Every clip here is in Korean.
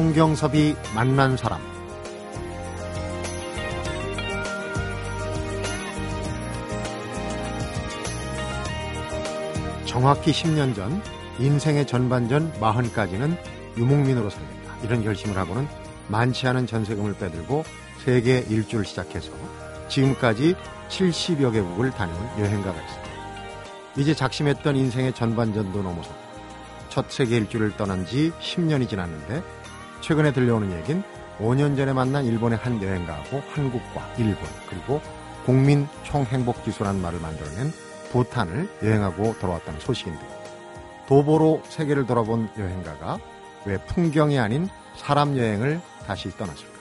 성경섭이 만난 사람 정확히 10년 전 인생의 전반전 40까지는 유목민으로 살겠다. 이런 결심을 하고는 많지 않은 전세금을 빼들고 세계 일주를 시작해서 지금까지 70여 개국을 다녀온 여행가가 있습니다. 이제 작심했던 인생의 전반전도 넘어서 첫 세계 일주를 떠난 지 10년이 지났는데 최근에 들려오는 얘긴 5년 전에 만난 일본의 한 여행가하고 한국과 일본 그리고 국민 총행복지수란 말을 만들어낸 부탄을 여행하고 돌아왔다는 소식인데 도보로 세계를 돌아본 여행가가 왜 풍경이 아닌 사람 여행을 다시 떠났을까?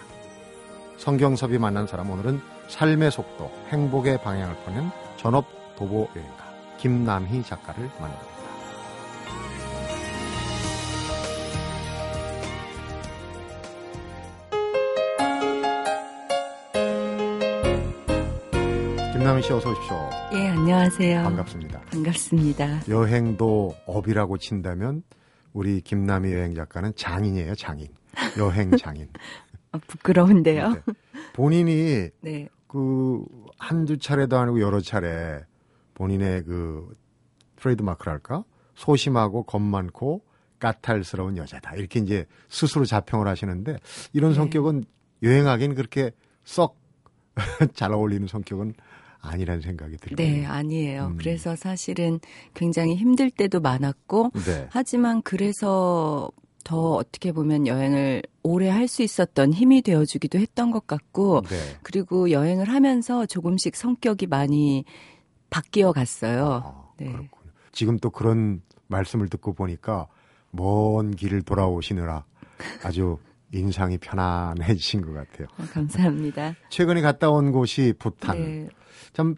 성경섭이 만난 사람 오늘은 삶의 속도, 행복의 방향을 보는 전업 도보 여행가 김남희 작가를 만납니다. 김남희 씨 어서 오십시오. 예, 안녕하세요. 반갑습니다. 반갑습니다. 여행도 업이라고 친다면 우리 김남희 여행 작가는 장인이에요, 장인. 여행 장인. 어, 부끄러운데요. 네. 본인이 네. 그 한두 차례도 아니고 여러 차례 본인의 그 트레이드 마크랄까 소심하고 겁 많고 까탈스러운 여자다 이렇게 이제 스스로 자평을 하시는데 이런 네. 성격은 여행하기는 그렇게 썩 잘 어울리는 성격은 아니라는 생각이 들거든요. 네, 아니에요. 음. 그래서 사실은 굉장히 힘들 때도 많았고, 네. 하지만 그래서 더 어떻게 보면 여행을 오래 할 수 있었던 힘이 되어주기도 했던 것 같고, 네. 그리고 여행을 하면서 조금씩 성격이 많이 바뀌어 갔어요. 아, 네. 그렇군요. 지금 또 그런 말씀을 듣고 보니까 먼 길을 돌아오시느라 아주 인상이 편안해지신 것 같아요. 어, 감사합니다. 최근에 갔다 온 곳이 부탄. 네. 참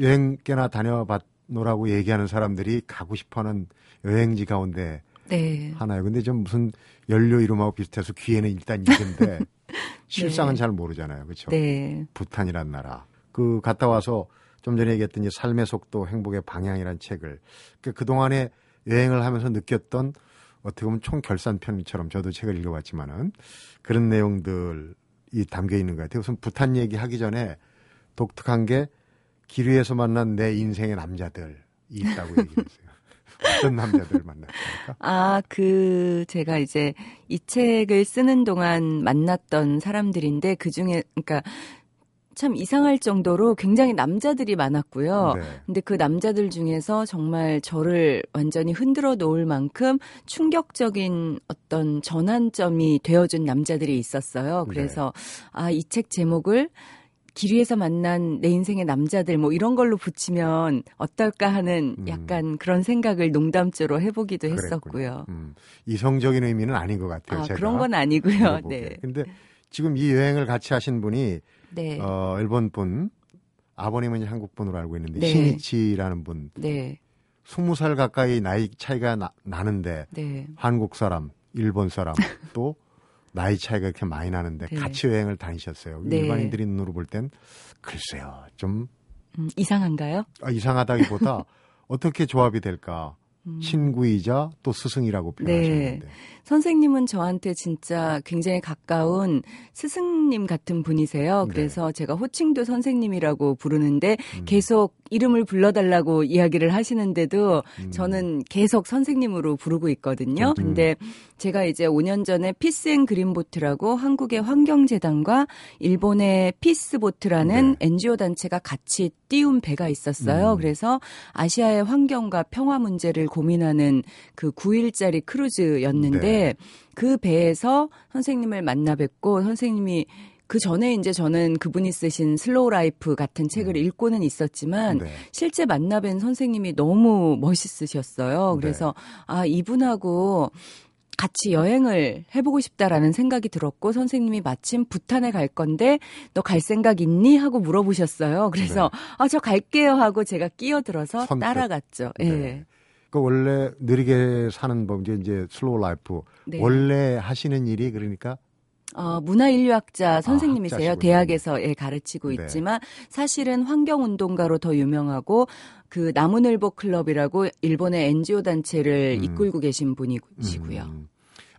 여행 꽤나 다녀봤노라고 얘기하는 사람들이 가고 싶어하는 여행지 가운데 네. 하나예요. 근데 좀 무슨 연료 이름하고 비슷해서 귀에는 일단 실상은 네. 잘 모르잖아요. 그렇죠? 네. 부탄이란 나라. 그 갔다 와서 좀 전에 얘기했던 이 삶의 속도 행복의 방향이라는 책을 그 그동안에 여행을 하면서 느꼈던 어떻게 보면 총결산편처럼 저도 책을 읽어봤지만은 그런 내용들이 담겨 있는 것 같아요. 우선 부탄 얘기 하기 전에 독특한 게 길 위에서 만난 내 인생의 남자들이 있다고 얘기했어요. 어떤 남자들 만났습니까? 아, 그, 제가 이제 이 책을 쓰는 동안 만났던 사람들인데 그 중에, 그러니까 참 이상할 정도로 굉장히 남자들이 많았고요. 네. 근데 그 남자들 중에서 정말 저를 완전히 흔들어 놓을 만큼 충격적인 어떤 전환점이 되어준 남자들이 있었어요. 네. 그래서 아, 이 책 제목을 길 위에서 만난 내 인생의 남자들 뭐 이런 걸로 붙이면 어떨까 하는 음. 약간 그런 생각을 농담조로 해보기도. 했었고요. 음, 이성적인 의미는 아닌 것 같아요. 아, 그런 건 아니고요. 네. 근데 지금 이 여행을 같이 하신 분이 네. 어, 일본 분, 아버님은 한국 분으로 알고 있는데 네. 신이치라는 분, 네. 스무 살 가까이 나이 차이가 나, 나는데 네. 한국 사람, 일본 사람 또 나이 차이가 이렇게 많이 나는데 네. 같이 여행을 다니셨어요. 네. 일반인들이 눈으로 볼 땐 글쎄요, 좀 음, 이상한가요? 아, 이상하다기보다 어떻게 조합이 될까? 친구이자 또 스승이라고 음. 네. 표현하셨는데. 선생님은 저한테 진짜 굉장히 가까운 스승님 같은 분이세요. 네. 그래서 제가 호칭도 선생님이라고 부르는데 음. 계속 이름을 불러달라고 이야기를 하시는데도 음. 저는 계속 선생님으로 부르고 있거든요. 음. 근데 제가 이제 5년 전에 피스 앤 그린보트라고 한국의 환경재단과 일본의 피스보트라는 네. NGO 단체가 같이 띄운 배가 있었어요. 음. 그래서 아시아의 환경과 평화 문제를 고민하는 그 9일짜리 크루즈였는데 네. 그 배에서 선생님을 만나 뵙고 선생님이 그 전에 이제 저는 그분이 쓰신 slow life 같은 책을 읽고는 있었지만 네. 실제 만나 뵌 선생님이 너무 멋있으셨어요. 네. 그래서 아 이분하고 같이 여행을 해보고 싶다라는 생각이 들었고 선생님이 마침 부탄에 갈 건데 너 갈 생각 있니 하고 물어보셨어요. 그래서 아 저 갈게요 하고 제가 끼어들어서 네. 선뜻. 따라갔죠. 예. 네. 그 원래 느리게 사는 법 이제 이제 slow life 네. 원래 하시는 일이 그러니까 어, 문화인류학자 선생님이세요. 아. 대학에서 예, 가르치고 네. 있지만 사실은 환경운동가로 더 유명하고 그 나무늘보 클럽이라고 일본의 NGO 단체를 음. 이끌고 계신 분이시고요. 음,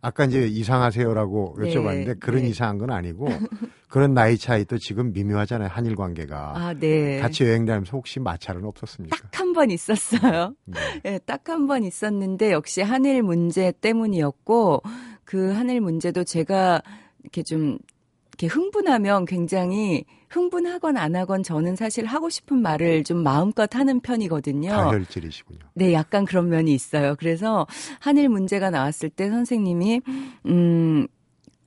아까 이제 이상하세요라고 네, 여쭤봤는데 그런 네. 이상한 건 아니고 그런 나이 차이도 지금 미묘하잖아요. 한일 관계가. 아, 네. 같이 여행 다니면서 혹시 마찰은 없었습니까? 딱 한 번 있었어요. 네. 네, 딱한 번 있었는데 역시 한일 문제 때문이었고 그 한일 문제도 제가 이렇게 좀 이렇게 흥분하면 굉장히 흥분하건 안 하건 저는 사실 하고 싶은 말을 좀 마음껏 하는 편이거든요. 다혈질이시군요. 네, 약간 그런 면이 있어요. 그래서 한일 문제가 나왔을 때 선생님이 음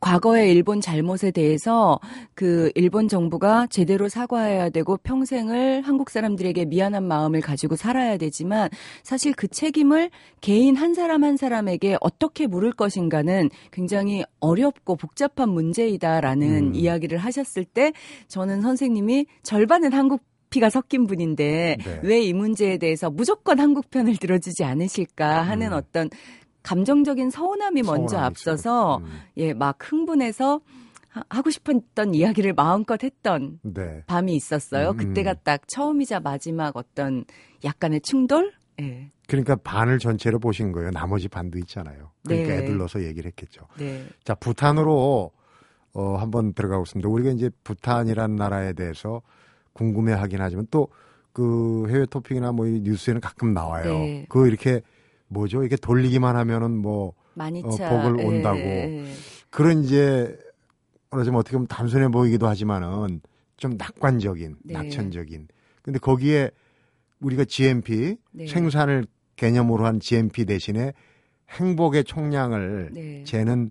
과거의 일본 잘못에 대해서 그 일본 정부가 제대로 사과해야 되고 평생을 한국 사람들에게 미안한 마음을 가지고 살아야 되지만 사실 그 책임을 개인 한 사람 한 사람에게 어떻게 물을 것인가는 굉장히 어렵고 복잡한 문제이다라는 음. 이야기를 하셨을 때 저는 선생님이 절반은 한국 피가 섞인 분인데 네. 왜이 문제에 대해서 무조건 한국 편을 들어주지 않으실까 하는 음. 어떤 감정적인 서운함이 먼저 서운함이 앞서서. 음. 예, 막 흥분해서 하- 하고 싶었던 이야기를 마음껏 했던 네. 밤이 있었어요. 음. 그때가 딱 처음이자 마지막 어떤 약간의 충돌? 예. 그러니까 반을 전체로 보신 거예요. 나머지 반도 있잖아요. 그러니까 네. 애들러서 얘기를 했겠죠. 네. 자, 부탄으로 어, 한번 들어가고 있습니다. 우리가 이제 부탄이라는 나라에 대해서 궁금해 하긴 하지만 또 그 해외 토픽이나 뭐 이 뉴스에는 가끔 나와요. 네. 그 이렇게 뭐죠? 이렇게 돌리기만 하면은 뭐 어, 복을 온다고. 예, 예. 그런 이제 말하자면 어떻게 보면 단순해 보이기도 하지만은 좀 낙관적인, 네. 낙천적인. 근데 거기에 우리가 GMP 네. 생산을 개념으로 한 GMP 대신에 행복의 총량을 네. 재는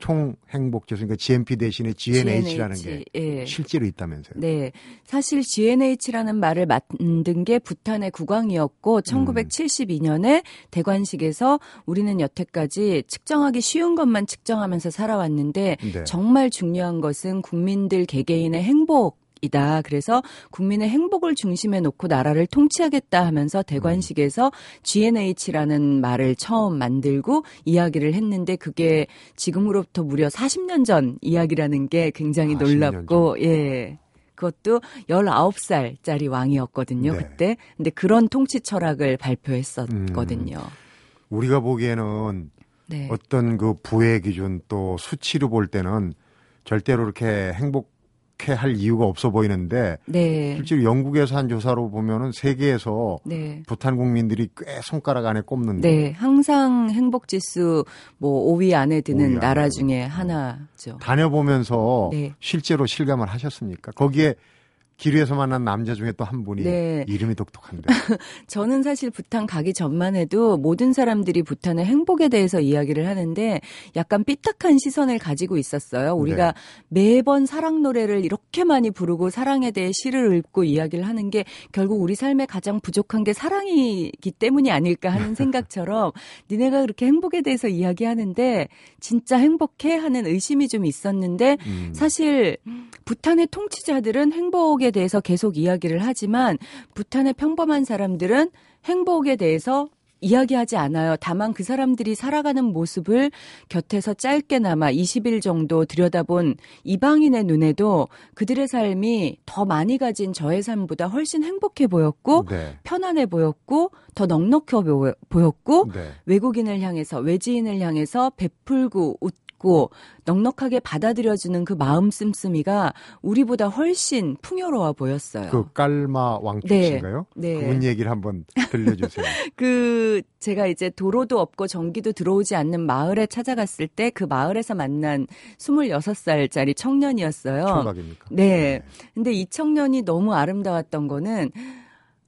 총 행복 지수 그러니까 GMP 대신에 GNH라는 게 예. 실제로 있다면서요. 네. 사실 GNH라는 말을 만든 게 부탄의 국왕이었고 1972년에 대관식에서 우리는 여태까지 측정하기 쉬운 것만 측정하면서 살아왔는데 네. 정말 중요한 것은 국민들 개개인의 행복 이다. 그래서 국민의 행복을 중심에 놓고 나라를 통치하겠다 하면서 대관식에서 GNH라는 말을 처음 만들고 이야기를 했는데 그게 지금으로부터 무려 40년 전 이야기라는 게 굉장히 40년 놀랍고 예. 그것도 19살짜리 왕이었거든요, 네. 그때. 근데 그런 통치 철학을 발표했었거든요. 우리가 보기에는 네. 어떤 그 부의 기준 또 수치로 볼 때는 절대로 이렇게 행복 해할 이유가 없어 보이는데 네. 실제로 영국에서 한 조사로 보면은 세계에서 네. 부탄 국민들이 꽤 손가락 안에 꼽는데 네, 항상 행복 지수 뭐 5위 안에 드는 5위 나라 안에 중에 하나죠. 다녀보면서 네. 실제로 실감을 하셨습니까? 거기에 길에서 만난 남자 중에 또 한 분이 네. 이름이 독특한데 저는 사실 부탄 가기 전만 해도 모든 사람들이 부탄의 행복에 대해서 이야기를 하는데 약간 삐딱한 시선을 가지고 있었어요. 우리가 매번 사랑 노래를 이렇게 많이 부르고 사랑에 대해 시를 읽고 이야기를 하는 게 결국 우리 삶에 가장 부족한 게 사랑이기 때문이 아닐까 하는 생각처럼 니네가 그렇게 행복에 대해서 이야기하는데 진짜 행복해 하는 의심이 좀 있었는데 음, 사실 부탄의 통치자들은 행복에 대해서 계속 이야기를 하지만 부탄의 평범한 사람들은 행복에 대해서 이야기하지 않아요. 다만 그 사람들이 살아가는 모습을 곁에서 짧게나마 20일 정도 들여다본 이방인의 눈에도 그들의 삶이 더 많이 가진 저의 삶보다 훨씬 행복해 보였고 네. 편안해 보였고 더 넉넉해 보였고 네. 외국인을 향해서 외지인을 향해서 베풀고 웃 고 넉넉하게 받아들여주는 그 마음 씀씀이가 우리보다 훨씬 풍요로워 보였어요. 그 깔마 왕초신가요? 네. 그분 얘기를 한번 들려주세요. 그 제가 이제 도로도 없고 전기도 들어오지 않는 마을에 찾아갔을 때 그 마을에서 만난 26살짜리 청년이었어요. 총각입니까? 네. 근데 이 청년이 너무 아름다웠던 거는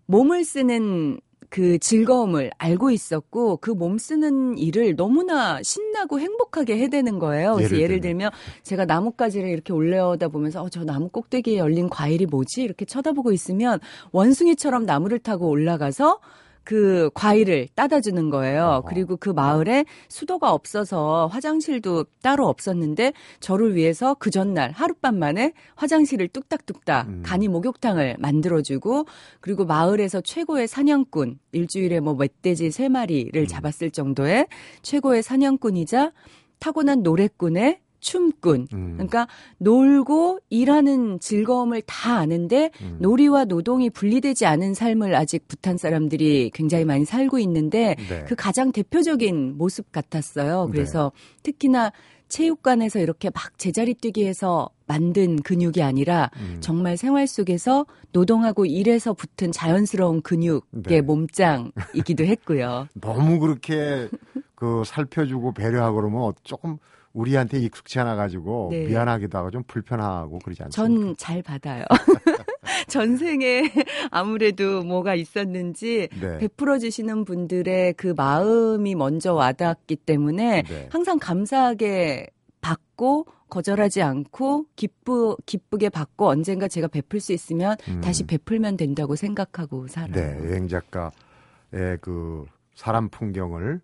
몸을 쓰는 그 즐거움을 알고 있었고 그 몸 쓰는 일을 너무나 신나고 행복하게 해대는 거예요. 그래서 예를 예를, 들면? 들면 제가 나뭇가지를 이렇게 올려다 보면서 어, 저 나무 꼭대기에 열린 과일이 뭐지? 이렇게 쳐다보고 있으면 원숭이처럼 나무를 타고 올라가서 그 과일을 따다 주는 거예요. 그리고 그 마을에 수도가 없어서 화장실도 따로 없었는데 저를 위해서 그 전날 하룻밤 만에 화장실을 뚝딱뚝딱 음. 간이 목욕탕을 만들어 주고 그리고 마을에서 최고의 사냥꾼 일주일에 뭐 멧돼지 세 마리를 음. 잡았을 정도의 최고의 사냥꾼이자 타고난 노래꾼의 춤꾼. 음. 그러니까 놀고 일하는 즐거움을 다 아는데 음. 놀이와 노동이 분리되지 않은 삶을 아직 부탄 사람들이 굉장히 많이 살고 있는데 네. 그 가장 대표적인 모습 같았어요. 그래서 특히나 체육관에서 이렇게 막 제자리 뛰기 해서 만든 근육이 아니라 음. 정말 생활 속에서 노동하고 일해서 붙은 자연스러운 근육의 네. 몸짱이기도 했고요. 너무 그렇게 그 살펴주고 배려하고 그러면 조금 우리한테 익숙치 않아 가지고 네. 미안하기도 하고 좀 불편하고 그러지 않습니까? 전 잘 받아요. 전생에 아무래도 뭐가 있었는지 네. 베풀어 주시는 분들의 그 마음이 먼저 와닿았기 때문에 네. 항상 감사하게 받고 거절하지 않고 기쁘 기쁘게 받고 언젠가 제가 베풀 수 있으면 음. 다시 베풀면 된다고 생각하고 살아요. 네, 여행 작가의 그 사람 풍경을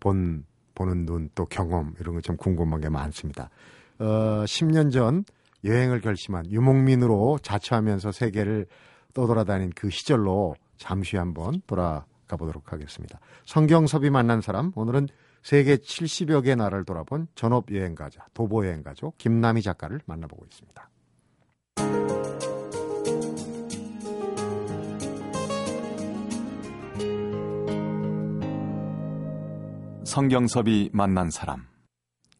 본 보는 눈 또 경험 이런 거 좀 궁금한 게 많습니다. 어, 10년 전 여행을 결심한 유목민으로 자처하면서 세계를 떠돌아다닌 그 시절로 잠시 한번 돌아가 보도록 하겠습니다. 성경섭이 만난 사람 오늘은 세계 70여 개 나라를 돌아본 전업 여행가자, 도보 여행가죠. 김남희 작가를 만나보고 있습니다. 성경섭이 만난 사람.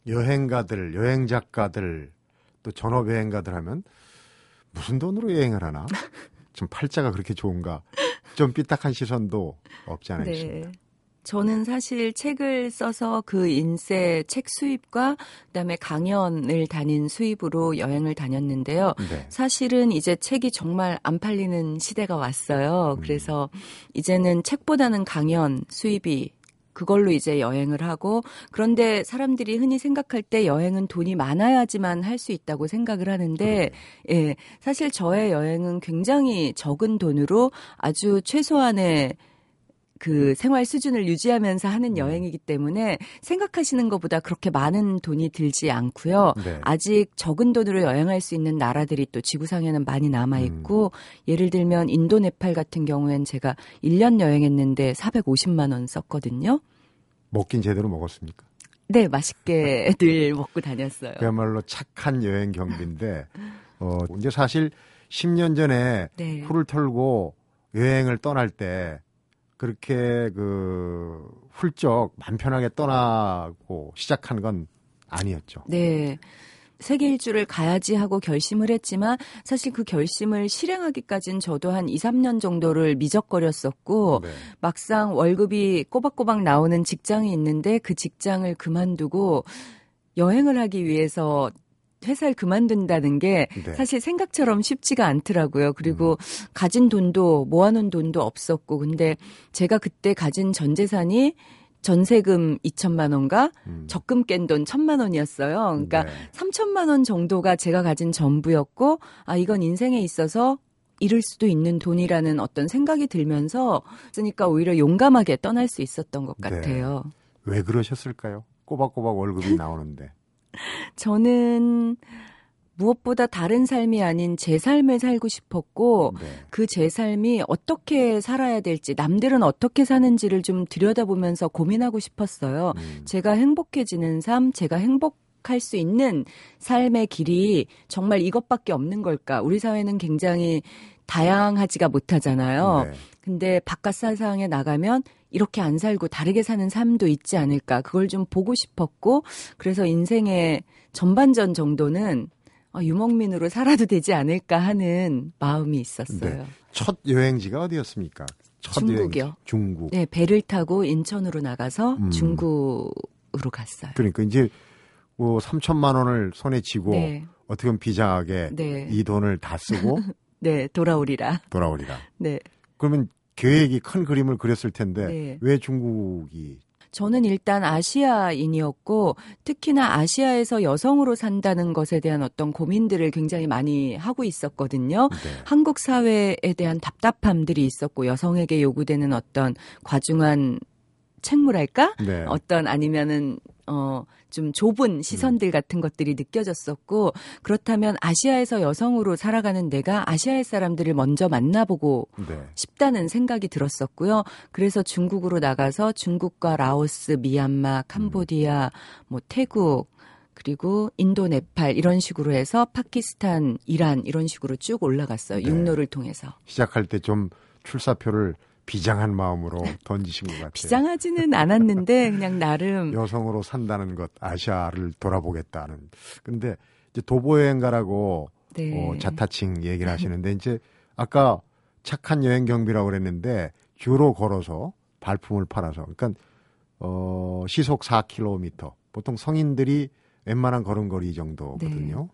여행가들, 여행 작가들, 또 전업 여행가들 하면 무슨 돈으로 여행을 하나? 좀 팔자가 그렇게 좋은가? 좀 삐딱한 시선도 없지 않아 있습니다. 네. 저는 사실 책을 써서 그 인쇄 책 수입과 그다음에 강연을 다닌 수입으로 여행을 다녔는데요. 네. 사실은 이제 책이 정말 안 팔리는 시대가 왔어요. 음. 그래서 이제는 책보다는 강연 수입이 그걸로 이제 여행을 하고 그런데 사람들이 흔히 생각할 때 여행은 돈이 많아야지만 할 수 있다고 생각을 하는데 예, 사실 저의 여행은 굉장히 적은 돈으로 아주 최소한의 그 생활 수준을 유지하면서 하는 음. 여행이기 때문에 생각하시는 것보다 그렇게 많은 돈이 들지 않고요. 네. 아직 적은 돈으로 여행할 수 있는 나라들이 또 지구상에는 많이 남아 있고 음. 예를 들면 인도 네팔 같은 경우엔 제가 1년 여행했는데 450만 원 썼거든요. 먹긴 제대로 먹었습니까? 네, 맛있게 늘 먹고 다녔어요. 그야말로 착한 여행 경비인데, 어, 이제 사실 10년 전에 네. 후를 털고 여행을 떠날 때 그렇게 그 훌쩍 맘 편하게 떠나고 시작한 건 아니었죠. 네. 세계 일주를 가야지 하고 결심을 했지만 사실 그 결심을 실행하기까지는 저도 한 2, 3년 정도를 미적거렸었고 네. 막상 월급이 꼬박꼬박 나오는 직장이 있는데 그 직장을 그만두고 여행을 하기 위해서 회사를 그만둔다는 게 네. 사실 생각처럼 쉽지가 않더라고요. 그리고 가진 돈도 모아놓은 돈도 없었고 근데 제가 그때 가진 전 재산이 전세금 2천만 원과 음. 적금 깬 돈 1천만 원이었어요. 그러니까 네. 3천만 원 정도가 제가 가진 전부였고 아 이건 인생에 있어서 잃을 수도 있는 돈이라는 어떤 생각이 들면서 그러니까 오히려 용감하게 떠날 수 있었던 것 네. 같아요. 왜 그러셨을까요? 꼬박꼬박 월급이 나오는데. 저는 무엇보다 다른 삶이 아닌 제 삶을 살고 싶었고 네. 그제 삶이 어떻게 살아야 될지 남들은 어떻게 사는지를 좀 들여다보면서 고민하고 싶었어요. 음. 제가 행복해지는 삶, 제가 행복 할 수 있는 삶의 길이 정말 이것밖에 없는 걸까? 우리 사회는 굉장히 다양하지가 못하잖아요. 네. 근데 바깥 세상에 나가면 이렇게 안 살고 다르게 사는 삶도 있지 않을까? 그걸 좀 보고 싶었고, 그래서 인생의 전반전 정도는 어, 유목민으로 살아도 되지 않을까 하는 마음이 있었어요. 네. 첫 여행지가 어디였습니까? 첫 중국이요. 여행지. 중국. 네, 배를 타고 인천으로 나가서 음. 중국으로 갔어요. 그러니까 이제 뭐 3천만 원을 손에 쥐고 네, 어떻게 보면 비장하게 네. 이 돈을 다 쓰고 네, 돌아오리라. 돌아오리라. 네. 그러면 계획이 큰 그림을 그렸을 텐데 네. 왜 중국이 저는 일단 아시아인이었고 특히나 아시아에서 여성으로 산다는 것에 대한 어떤 고민들을 굉장히 많이 하고 있었거든요. 네. 한국 사회에 대한 답답함들이 있었고 여성에게 요구되는 어떤 과중한 책무랄까? 네. 어떤 아니면은 어 좀 좁은 시선들 같은 것들이 느껴졌었고 그렇다면 아시아에서 여성으로 살아가는 내가 아시아의 사람들을 먼저 만나보고 네. 싶다는 생각이 들었었고요. 그래서 중국으로 나가서 중국과 라오스, 미얀마, 캄보디아, 뭐 태국 그리고 인도, 네팔 이런 식으로 해서 파키스탄, 이란 이런 식으로 쭉 올라갔어요. 네. 육로를 통해서. 시작할 때 좀 출사표를 비장한 마음으로 던지신 것 같아요. 비장하지는 않았는데 그냥 나름 여성으로 산다는 것, 아시아를 돌아보겠다는. 근데 이제 도보 여행가라고 네. 어, 자타칭 얘기를 하시는데 이제 아까 착한 여행 경비라고 그랬는데 주로 걸어서 발품을 팔아서 그러니까 어, 시속 4km 보통 성인들이 웬만한 걸음걸이 정도거든요.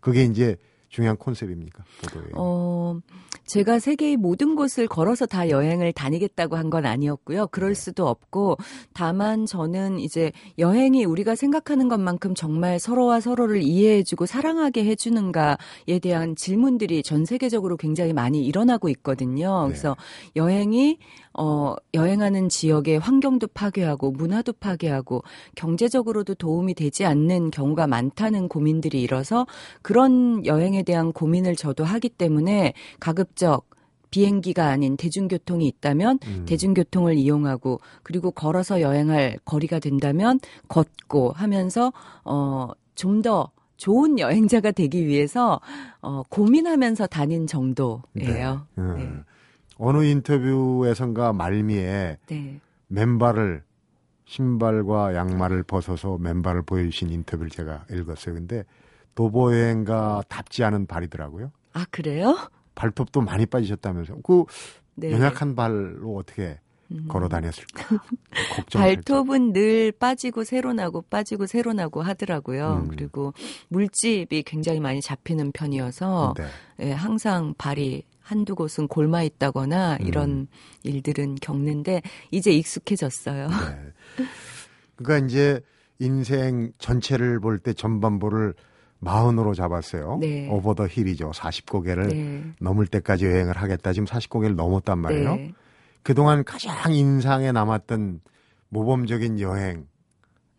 그게 이제 중요한 콘셉트입니까? 도보 여행. 어, 제가 세계의 모든 곳을 걸어서 다 여행을 다니겠다고 한 건 아니었고요. 그럴 네. 수도 없고, 다만 저는 이제 여행이 우리가 생각하는 것만큼 정말 서로와 서로를 이해해주고 사랑하게 해주는가에 대한 질문들이 전 세계적으로 굉장히 많이 일어나고 있거든요. 네. 그래서 여행이 어, 여행하는 지역의 환경도 파괴하고 문화도 파괴하고 경제적으로도 도움이 되지 않는 경우가 많다는 고민들이 일어서 그런 여행 에 대한 고민을 저도 하기 때문에 가급적 비행기가 아닌 대중교통이 있다면 음. 대중교통을 이용하고 그리고 걸어서 여행할 거리가 된다면 걷고 하면서 어, 좀더 좋은 여행자가 되기 위해서 어, 고민하면서 다닌 정도예요. 네. 음. 네. 어느 인터뷰에선가 말미에 네. 맨발을 신발과 양말을 벗어서 맨발을 보여주신 인터뷰를 제가 읽었어요. 근데 도보 여행가 답지 않은 발이더라고요. 아 그래요? 발톱도 많이 빠지셨다면서요. 그 네. 연약한 발로 어떻게 음. 걸어 다녔을까? 발톱은 늘 빠지고 새로 나고 빠지고 새로 나고 하더라고요. 음. 그리고 물집이 굉장히 많이 잡히는 편이어서 네. 예, 항상 발이 한두 곳은 골마 있다거나 음. 이런 일들은 겪는데 이제 익숙해졌어요. 네. 그러니까 이제 인생 전체를 볼 때 전반부를 마흔으로 잡았어요. 네. 오버 더 힐이죠. 40고개를 네. 넘을 때까지 여행을 하겠다. 지금 40고개를 넘었단 말이에요. 네. 그동안 가장 인상에 남았던 모범적인 여행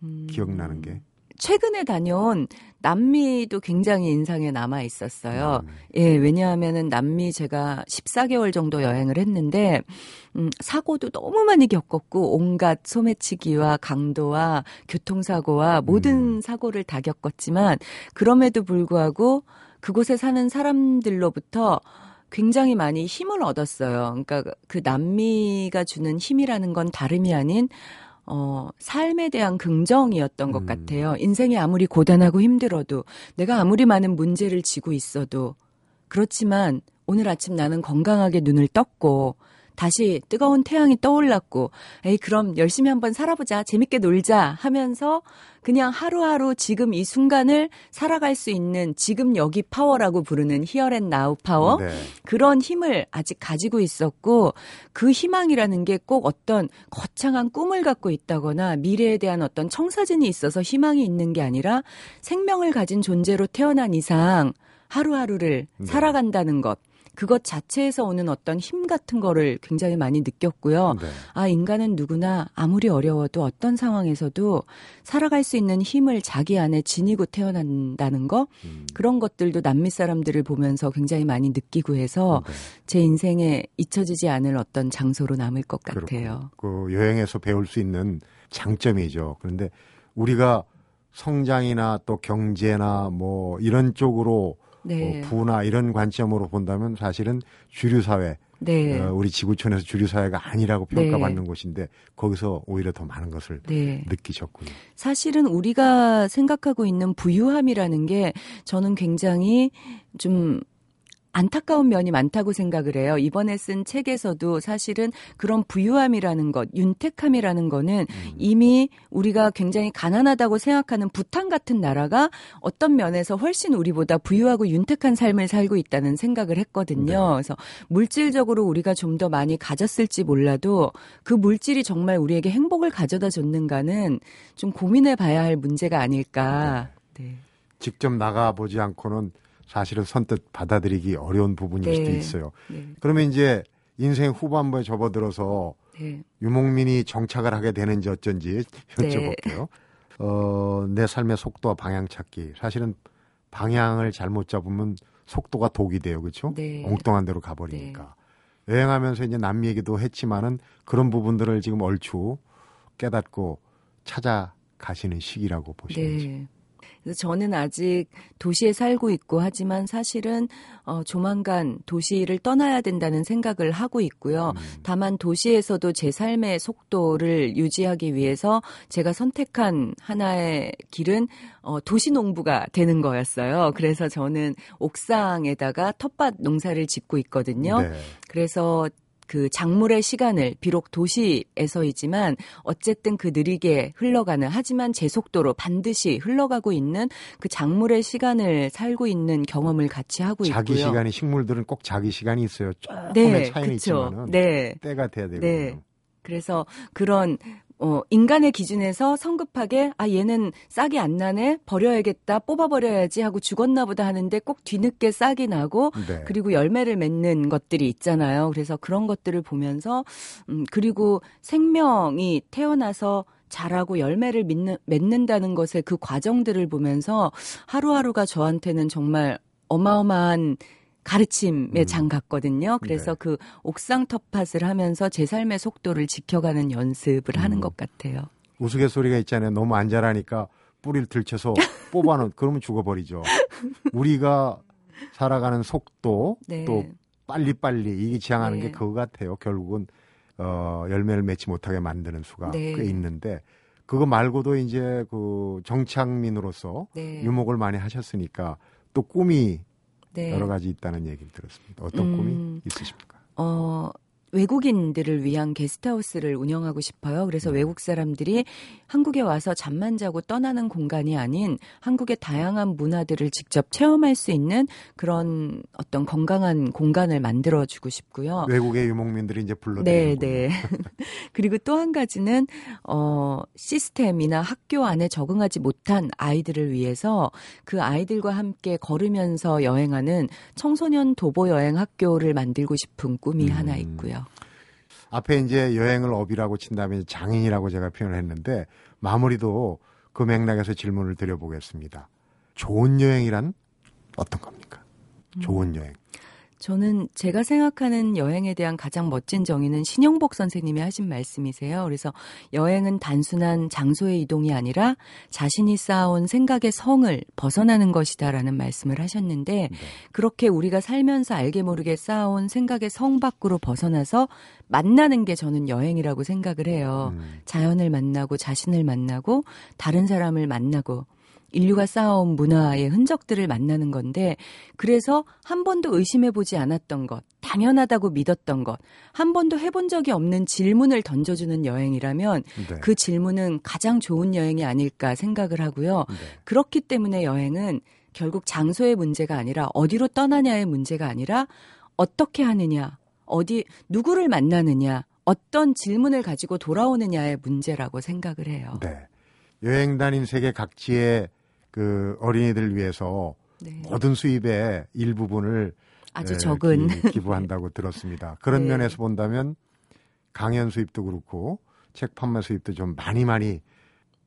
음. 기억나는 게 최근에 다녀온 남미도 굉장히 인상에 남아 있었어요. 음, 예, 왜냐하면은 남미 제가 14개월 정도 여행을 했는데, 음, 사고도 너무 많이 겪었고, 온갖 소매치기와 강도와 교통사고와 모든 음. 사고를 다 겪었지만, 그럼에도 불구하고 그곳에 사는 사람들로부터 굉장히 많이 힘을 얻었어요. 그러니까 그 남미가 주는 힘이라는 건 다름이 아닌 어, 삶에 대한 긍정이었던 것 음. 같아요. 인생이 아무리 고단하고 힘들어도 내가 아무리 많은 문제를 지고 있어도 그렇지만 오늘 아침 나는 건강하게 눈을 떴고 다시 뜨거운 태양이 떠올랐고 에이 그럼 열심히 한번 살아보자 재밌게 놀자 하면서 그냥 하루하루 지금 이 순간을 살아갈 수 있는 지금 여기 파워라고 부르는 히어 앤 나우 파워 네. 그런 힘을 아직 가지고 있었고 그 희망이라는 게 꼭 어떤 거창한 꿈을 갖고 있다거나 미래에 대한 어떤 청사진이 있어서 희망이 있는 게 아니라 생명을 가진 존재로 태어난 이상 하루하루를 네. 살아간다는 것 그것 자체에서 오는 어떤 힘 같은 거를 굉장히 많이 느꼈고요. 네. 아, 인간은 누구나 아무리 어려워도 어떤 상황에서도 살아갈 수 있는 힘을 자기 안에 지니고 태어난다는 거 음, 그런 것들도 남미 사람들을 보면서 굉장히 많이 느끼고 해서 네. 제 인생에 잊혀지지 않을 어떤 장소로 남을 것 같아요. 그 여행에서 배울 수 있는 장점이죠. 그런데 우리가 성장이나 또 경제나 뭐 이런 쪽으로 네. 어, 부나 이런 관점으로 본다면 사실은 주류 사회, 네. 어, 우리 지구촌에서 주류 사회가 아니라고 네. 평가받는 곳인데 거기서 오히려 더 많은 것을 네. 느끼셨군요. 사실은 우리가 생각하고 있는 부유함이라는 게 저는 굉장히 좀 안타까운 면이 많다고 생각을 해요. 이번에 쓴 책에서도 사실은 그런 부유함이라는 것, 윤택함이라는 거는 음. 이미 우리가 굉장히 가난하다고 생각하는 부탄 같은 나라가 어떤 면에서 훨씬 우리보다 부유하고 윤택한 삶을 살고 있다는 생각을 했거든요. 네. 그래서 물질적으로 우리가 좀 더 많이 가졌을지 몰라도 그 물질이 정말 우리에게 행복을 가져다 줬는가는 좀 고민해 봐야 할 문제가 아닐까. 네. 직접 나가보지 않고는 사실은 선뜻 받아들이기 어려운 부분일 네. 수도 있어요. 네. 그러면 이제 인생 후반부에 접어들어서 네. 유목민이 정착을 하게 되는지 어쩐지 네. 여쭤볼게요. 어, 내 삶의 속도와 방향 찾기. 사실은 방향을 잘못 잡으면 속도가 독이 돼요. 그렇죠? 네. 엉뚱한 데로 가버리니까. 여행하면서 이제 남 얘기도 했지만은 그런 부분들을 지금 얼추 깨닫고 찾아가시는 시기라고 보시는지. 저는 아직 도시에 살고 있고 하지만 사실은 어, 조만간 도시를 떠나야 된다는 생각을 하고 있고요. 음. 다만 도시에서도 제 삶의 속도를 유지하기 위해서 제가 선택한 하나의 길은 어, 도시 농부가 되는 거였어요. 그래서 저는 옥상에다가 텃밭 농사를 짓고 있거든요. 네. 그래서 그 작물의 시간을 비록 도시에서이지만 어쨌든 그 느리게 흘러가는 하지만 제 속도로 반드시 흘러가고 있는 그 작물의 시간을 살고 있는 경험을 같이 하고 자기 있고요. 시간이 식물들은 꼭 자기 시간이 있어요. 조금의 네, 차이는 그렇죠. 있지만은 네. 때가 돼야 되거든요. 네. 그래서 그런 어, 인간의 기준에서 성급하게, 아, 얘는 싹이 안 나네? 버려야겠다, 뽑아버려야지 하고 죽었나 보다 하는데 꼭 뒤늦게 싹이 나고, 네. 그리고 열매를 맺는 것들이 있잖아요. 그래서 그런 것들을 보면서, 음, 그리고 생명이 태어나서 자라고 열매를 맺는, 맺는다는 것의 그 과정들을 보면서 하루하루가 저한테는 정말 어마어마한 가르침의 음. 장 같거든요. 그래서 네. 그 옥상 텃밭을 하면서 제 삶의 속도를 지켜가는 연습을 하는 음. 것 같아요. 우스갯소리가 있잖아요. 너무 안 자라니까 뿌리를 들쳐서 뽑아놓, 그러면 죽어버리죠. 우리가 살아가는 속도, 네. 또 빨리빨리 이게 지향하는 네. 게 그거 같아요. 결국은, 어, 열매를 맺지 못하게 만드는 수가 네. 꽤 있는데, 그거 말고도 이제 그 정착민으로서 네. 유목을 많이 하셨으니까 또 꿈이 네. 여러 가지 있다는 얘기를 들었습니다. 어떤 음. 꿈이 있으십니까? 어, 외국인들을 위한 게스트하우스를 운영하고 싶어요. 그래서 네. 외국 사람들이 한국에 와서 잠만 자고 떠나는 공간이 아닌 한국의 다양한 문화들을 직접 체험할 수 있는 그런 어떤 건강한 공간을 만들어 주고 싶고요. 외국의 유목민들이 이제 네, 불러들이는 네. 그리고 또 한 가지는 어 시스템이나 학교 안에 적응하지 못한 아이들을 위해서 그 아이들과 함께 걸으면서 여행하는 청소년 도보 여행 학교를 만들고 싶은 꿈이 음. 하나 있고요. 앞에 이제 여행을 업이라고 친다면 장인이라고 제가 표현을 했는데 마무리도 그 맥락에서 질문을 드려보겠습니다. 좋은 여행이란 어떤 겁니까? 음. 좋은 여행. 저는 제가 생각하는 여행에 대한 가장 멋진 정의는 신영복 선생님이 하신 말씀이세요. 그래서 여행은 단순한 장소의 이동이 아니라 자신이 쌓아온 생각의 성을 벗어나는 것이다라는 말씀을 하셨는데 네. 그렇게 우리가 살면서 알게 모르게 쌓아온 생각의 성 밖으로 벗어나서 만나는 게 저는 여행이라고 생각을 해요. 음, 자연을 만나고 자신을 만나고 다른 사람을 만나고 인류가 쌓아온 문화의 흔적들을 만나는 건데 그래서 한 번도 의심해 보지 않았던 것, 당연하다고 믿었던 것, 한 번도 해본 적이 없는 질문을 던져주는 여행이라면 네. 그 질문은 가장 좋은 여행이 아닐까 생각을 하고요. 네. 그렇기 때문에 여행은 결국 장소의 문제가 아니라 어디로 떠나냐의 문제가 아니라 어떻게 하느냐, 어디 누구를 만나느냐, 어떤 질문을 가지고 돌아오느냐의 문제라고 생각을 해요. 네. 여행 다닌 세계 각지의 그 어린이들을 위해서 네. 모든 수입의 일부분을 아주 에, 적은 기, 부한다고 들었습니다. 그런 네. 면에서 본다면 강연 수입도 그렇고 책 판매 수입도 좀 많이 많이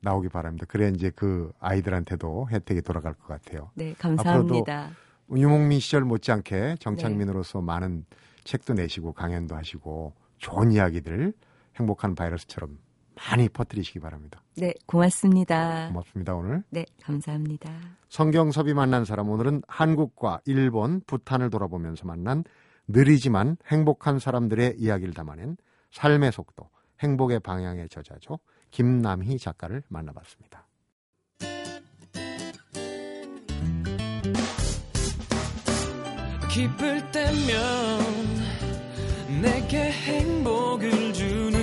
나오기 바랍니다. 그래 이제 그 아이들한테도 혜택이 돌아갈 것 같아요. 네, 감사합니다. 유목민 시절 못지않게 네. 정착민으로서 많은 책도 내시고 강연도 하시고 좋은 이야기들 행복한 바이러스처럼 많이 퍼뜨리시기 바랍니다. 네, 고맙습니다. 고맙습니다 오늘. 네, 감사합니다. 성경섭이 만난 사람 오늘은 한국과 일본, 부탄을 돌아보면서 만난 느리지만 행복한 사람들의 이야기를 담아낸 삶의 속도, 행복의 방향의 저자죠. 김남희 작가를 만나봤습니다. 기쁠 때면 내게 행복을 주는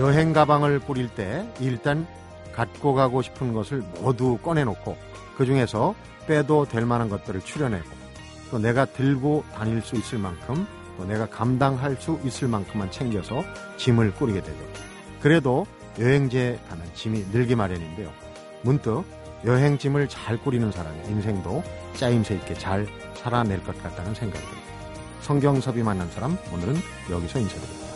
여행 가방을 뿌릴 때 일단 갖고 가고 싶은 것을 모두 꺼내놓고 그 중에서 빼도 될 만한 것들을 추려내고 또 내가 들고 다닐 수 있을 만큼 또 내가 감당할 수 있을 만큼만 챙겨서 짐을 꾸리게 되죠. 그래도 여행지에 가면 짐이 늘기 마련인데요. 문득 여행짐을 잘 꾸리는 사람의 인생도 짜임새 있게 잘 살아낼 것 같다는 생각이 듭니다. 성경섭이 만난 사람 오늘은 여기서 인사드립니다.